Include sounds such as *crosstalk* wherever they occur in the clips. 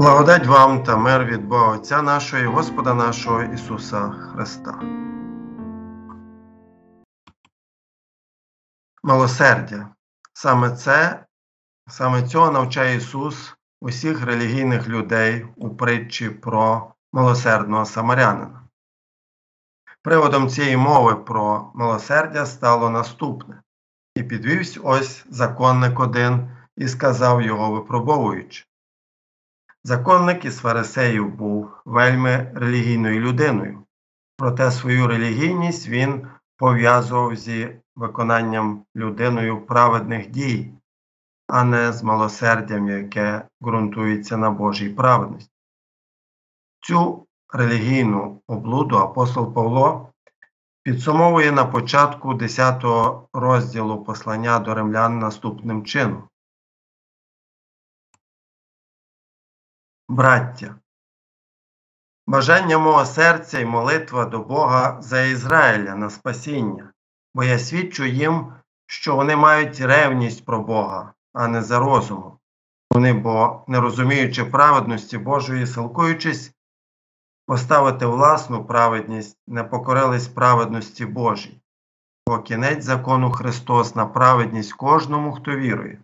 Благодать вам та мир від Бога Отця нашого і Господа нашого Ісуса Христа. Милосердя. Саме це, саме цього навчає Ісус усіх релігійних людей у притчі про милосердного самарянина. Приводом цієї мови про милосердя стало наступне. І підвівсь ось законник один і сказав його випробовуючи. Законник із фарисеїв був вельми релігійною людиною, проте свою релігійність він пов'язував зі виконанням людиною праведних дій, а не з милосердям, яке ґрунтується на Божій праведності. Цю релігійну облуду апостол Павло підсумовує на початку 10 розділу послання до римлян наступним чином. Браття, бажання мого серця і молитва до Бога за Ізраїля на спасіння, бо я свідчу їм, що вони мають ревність про Бога, а не за розумом. Вони, бо, не розуміючи праведності Божої, силкуючись поставити власну праведність, не покорились праведності Божій, бо кінець закону Христос на праведність кожному, хто вірує.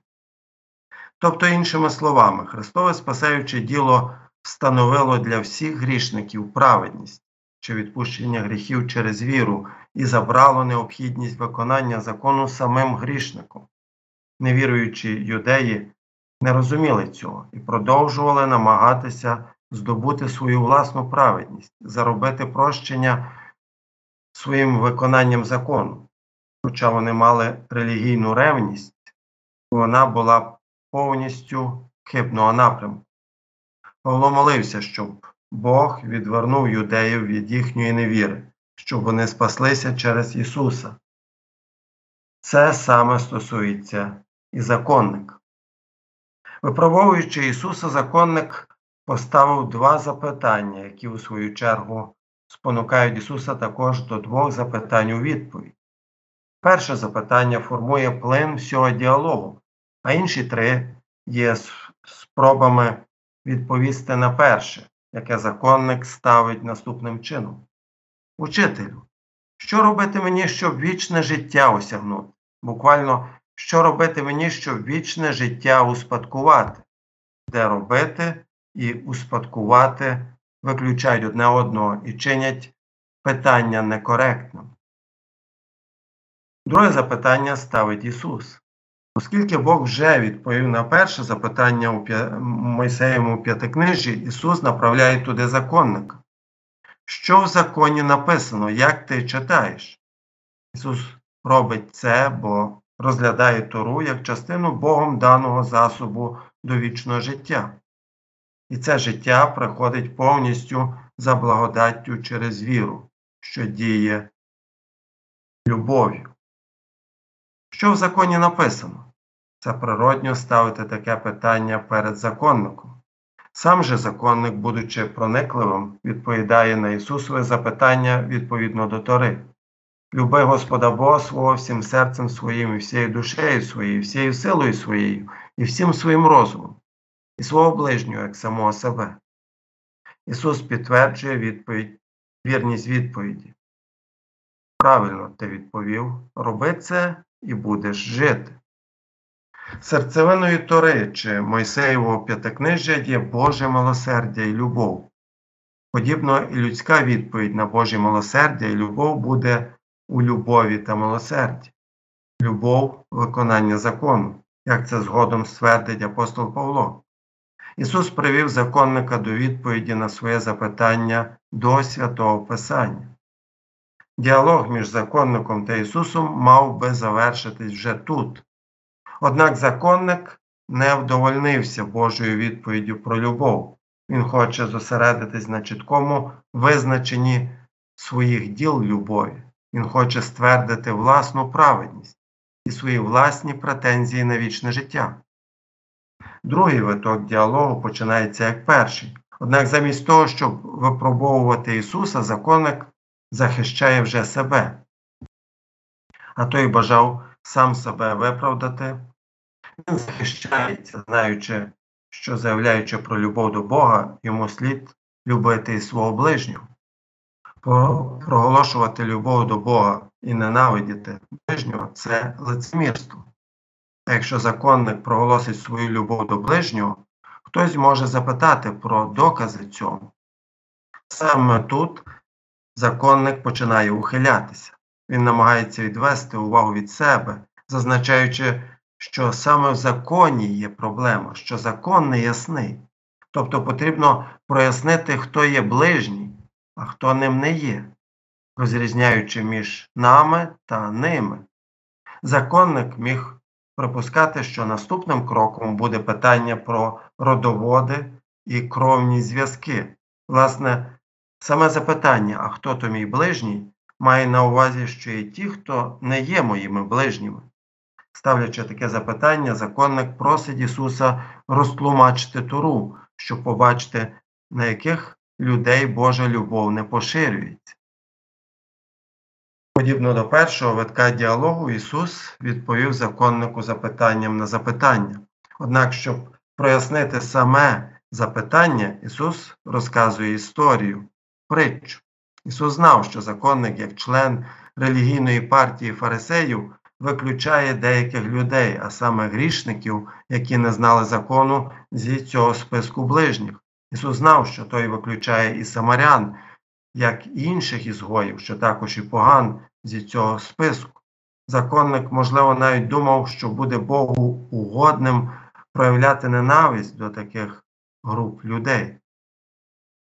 Тобто, іншими словами, Христове спасаюче діло встановило для всіх грішників праведність чи відпущення гріхів через віру і забрало необхідність виконання закону самим грішником. Невіруючі юдеї не розуміли цього і продовжували намагатися здобути свою власну праведність, заробити прощення своїм виконанням закону. Хоча вони мали релігійну ревність, вона була повністю хибного напрямку. Павло молився, щоб Бог відвернув юдеїв від їхньої невіри, щоб вони спаслися через Ісуса. Це саме стосується і законник. Випробовуючи Ісуса, законник поставив два запитання, які, у свою чергу, спонукають Ісуса також до двох запитань у відповідь. Перше запитання формує плин всього діалогу, а інші три є спробами відповісти на перше, яке законник ставить наступним чином. Учителю, що робити мені, щоб вічне життя осягнути? Буквально, що робити мені, щоб вічне життя успадкувати, де робити і успадкувати виключають одне одного і чинять питання некоректним. Друге запитання ставить Ісус. Оскільки Бог вже відповів на перше запитання у Мойсеєвому п'ятикнижі, Ісус направляє туди законника. Що в законі написано, як ти читаєш? Ісус робить це, бо розглядає Тору як частину Богом даного засобу до вічного життя. І це життя приходить повністю за благодаттю через віру, що діє любов'ю. Що в законі написано? Це природньо ставити таке питання перед законником. Сам же законник, будучи проникливим, відповідає на Ісусове запитання відповідно до Тори. Люби Господа Бога свого всім серцем своїм, і всією душею своєю, всією силою своєю, і всім своїм розумом, і свого ближнього, як самого себе. Ісус підтверджує відповідь, вірність відповіді. Правильно ти відповів, роби це і будеш жити. Серцевиною Тори чи Мойсеєвого п'ятикнижжя є Боже милосердя і любов. Подібно і людська відповідь на Боже милосердя і любов буде у любові та милосерді, любов виконання закону, як це згодом ствердить апостол Павло. Ісус привів законника до відповіді на своє запитання до святого Писання. Діалог між законником та Ісусом мав би завершитись вже тут. Однак законник не вдовольнився Божою відповіддю про любов. Він хоче зосередитись на чіткому визначенні своїх діл любові. Він хоче ствердити власну праведність і свої власні претензії на вічне життя. Другий виток діалогу починається як перший. Однак замість того, щоб випробовувати Ісуса, законник захищає вже себе, а той бажав сам себе виправдати. Він захищається, знаючи, що заявляючи про любов до Бога, йому слід любити і свого ближнього. Проголошувати любов до Бога і ненавидіти ближнього це лицемірство. А якщо законник проголосить свою любов до ближнього, хтось може запитати про докази цьому. Саме тут законник починає ухилятися. Він намагається відвести увагу від себе, зазначаючи, що саме в законі є проблема, що закон не ясний. Тобто потрібно прояснити, хто є ближній, а хто ним не є, розрізняючи між нами та ними. Законник міг припускати, що наступним кроком буде питання про родоводи і кровні зв'язки. Власне, саме запитання, а хто то мій ближній, має на увазі, що є ті, хто не є моїми ближніми. Ставлячи таке запитання, законник просить Ісуса розтлумачити Туру, щоб побачити, на яких людей Божа любов не поширюється. Подібно до першого витка діалогу, Ісус відповів законнику запитанням на запитання. Однак, щоб прояснити саме запитання, Ісус розказує історію, притчу. Ісус знав, що законник, як член релігійної партії фарисеїв, виключає деяких людей, а саме грішників, які не знали закону зі цього списку ближніх. Ісус знав, що той виключає і самарян, як і інших ізгоїв, що також і поган зі цього списку. Законник, можливо, навіть думав, що буде Богу угодним проявляти ненависть до таких груп людей.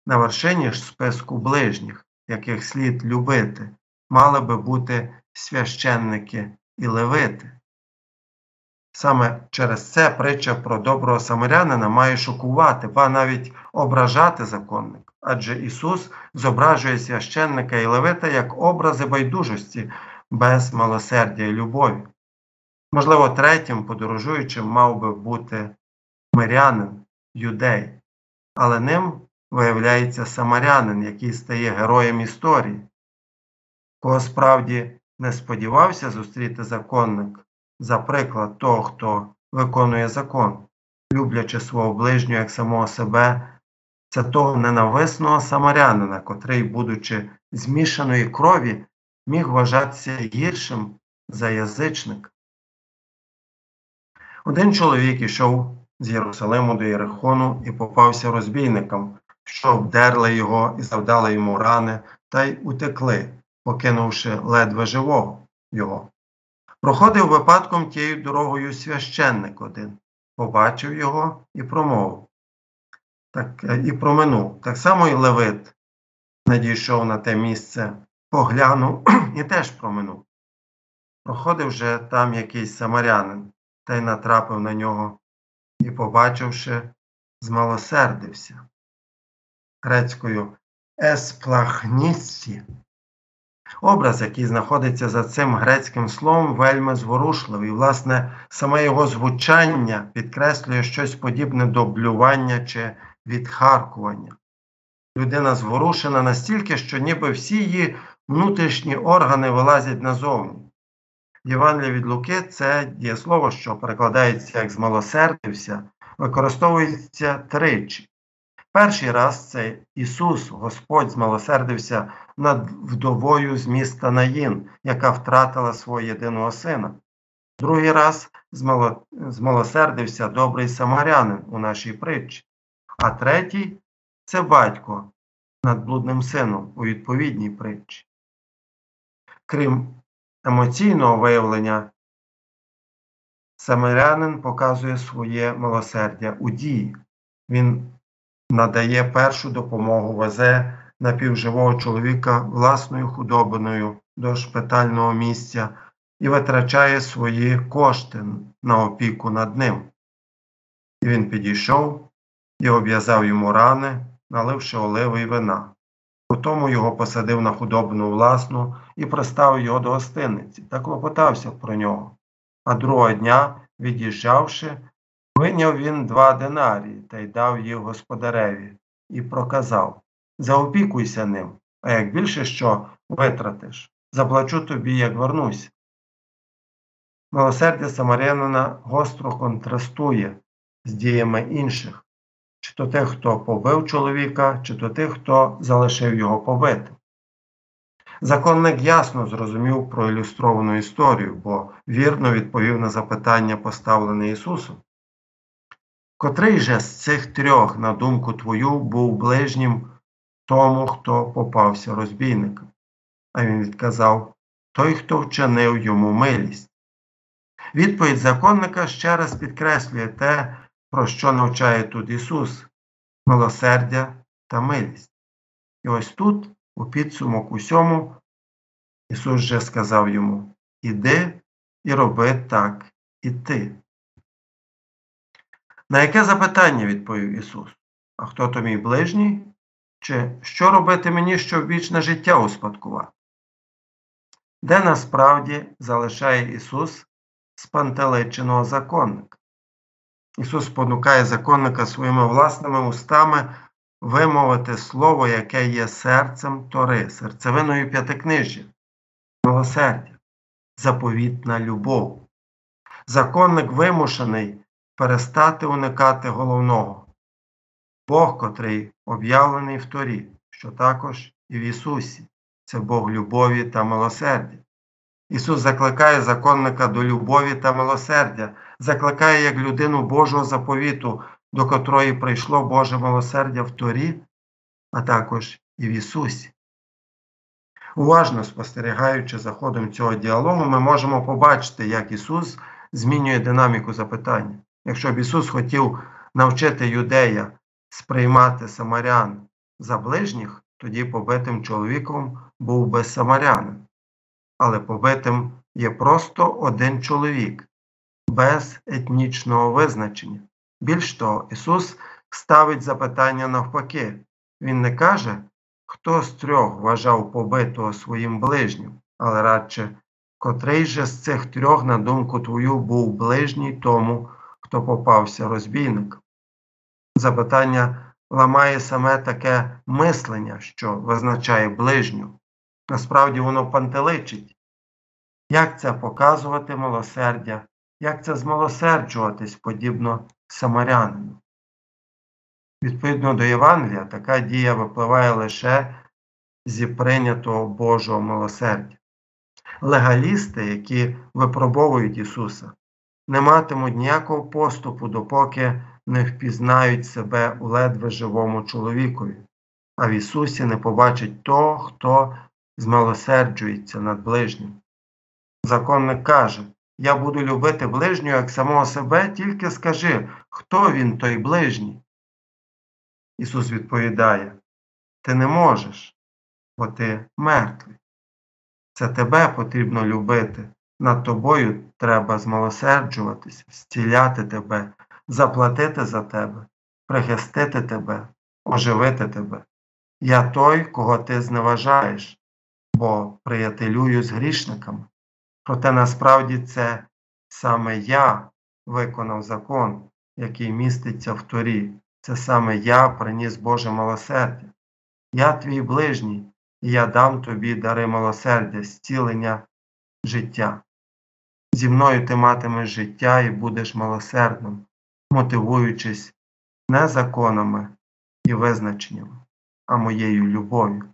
На вершині ж списку ближніх, яких слід любити, мали би бути священники і левити. Саме через це притча про доброго самарянина має шокувати, ба навіть ображати законник, адже Ісус зображує священника і левита як образи байдужості без милосердя і любові. Можливо, третім подорожуючим мав би бути мирянин, юдей, але ним виявляється самарянин, який стає героєм історії, кого справді не сподівався зустріти законник за приклад того, хто виконує закон, люблячи свого ближнього як самого себе, це того ненависного самарянина, котрий, будучи змішаної крові, міг вважатися гіршим за язичника. Один чоловік ішов з Єрусалиму до Єрихону і попався розбійникам, що обдерли його і завдали йому рани та й утекли, покинувши ледве живого його. Проходив випадком тією дорогою священник один, побачив його і промовив. Так, е, І проминув. Так само і Левит надійшов на те місце, поглянув *clears throat* і теж проминув. Проходив же там якийсь самарянин та й натрапив на нього і, побачивши, змалосердився. Грецькою есплахністі Образ, який знаходиться за цим грецьким словом, вельми зворушливий. Власне, саме його звучання підкреслює щось подібне до блювання чи відхаркування. Людина зворушена настільки, що ніби всі її внутрішні органи вилазять назовні. Євангелія від Луки це дієслово, що перекладається як змалосердився, використовується тричі. Перший раз це Ісус, Господь, змилосердився над вдовою з міста Наїн, яка втратила свого єдиного сина. Другий раз змилосердився добрий самарянин у нашій притчі. А третій це батько над блудним сином у відповідній притчі. Крім емоційного виявлення, самарянин показує своє милосердя у дії. Він надає першу допомогу, везе напівживого чоловіка власною худобиною до шпитального місця і витрачає свої кошти на опіку над ним. І він підійшов і обв'язав йому рани, наливши оливи й вина. Потому його посадив на худобину власну і приставив його до гостиниці та клопотався про нього. А другого дня, від'їжджавши, Вийняв він два динарії та й дав їх господареві і проказав Заопікуйся ним, а як більше що витратиш, заплачу тобі, як вернусь. Милосердя Самарянина гостро контрастує з діями інших, чи то тих, хто побив чоловіка, чи то тих, хто залишив його побитим. Законник ясно зрозумів проілюстровану історію, бо вірно відповів на запитання, поставлене Ісусом. Котрий же з цих трьох, на думку твою, був ближнім тому, хто попався розбійником? А він відказав той, хто вчинив йому милість. Відповідь законника ще раз підкреслює те, про що навчає тут Ісус милосердя та милість. І ось тут, у підсумок усьому, Ісус вже сказав йому Іди і роби так і ти. На яке запитання відповів Ісус? А хто то мій ближній? Чи що робити мені, щоб вічне життя успадкувати? Де насправді залишає Ісус спантеличеного законника? Ісус спонукає законника своїми власними устами вимовити слово, яке є серцем Тори, серцевиною п'ятикнижжя, милосердя, заповітна любов. Законник вимушений перестати уникати головного, Бог, котрий об'явлений в Торі, що також і в Ісусі, це Бог любові та милосердя. Ісус закликає законника до любові та милосердя, закликає як людину Божого заповіту, до котрої прийшло Боже милосердя в Торі, а також і в Ісусі. Уважно спостерігаючи за ходом цього діалогу, ми можемо побачити, як Ісус змінює динаміку запитання. Якщо б Ісус хотів навчити юдея сприймати самарян за ближніх, тоді побитим чоловіком був би самарянин. Але побитим є просто один чоловік без етнічного визначення. Більш того, Ісус ставить запитання навпаки. Він не каже, хто з трьох вважав побитого своїм ближнім, але радше, котрий же з цих трьох, на думку твою, був ближній тому, хто попався розбійником. Запитання ламає саме таке мислення, що визначає ближню. Насправді воно пантеличить. Як це показувати милосердя, як це змилосерджуватись подібно самарянину? Відповідно до Євангелія, така дія випливає лише зі прийнятого Божого милосердя. Легалісти, які випробовують Ісуса, не матимуть ніякого поступу, допоки не впізнають себе у ледве живому чоловікові, а в Ісусі не побачать того, хто змилосерджується над ближнім. Законник каже Я буду любити ближнього як самого себе, тільки скажи, хто він той ближній. Ісус відповідає Ти не можеш, бо ти мертвий. Це тебе потрібно любити. Над тобою треба змилосерджуватися, зціляти тебе, заплатити за тебе, прихистити тебе, оживити тебе. Я той, кого ти зневажаєш, бо приятелюю з грішниками. Проте насправді це саме я виконав закон, який міститься в Торі. Це саме я приніс Боже милосердя. Я твій ближній, і я дам тобі дари милосердя, зцілення життя. Зі мною ти матимеш життя і будеш милосердним, мотивуючись не законами і визначеннями, а моєю любов'ю.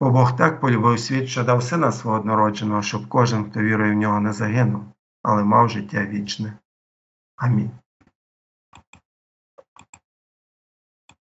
Бо Бог так полюбив світ, що дав сина свого однородженого, щоб кожен, хто вірує в нього, не загинув, але мав життя вічне. Амінь.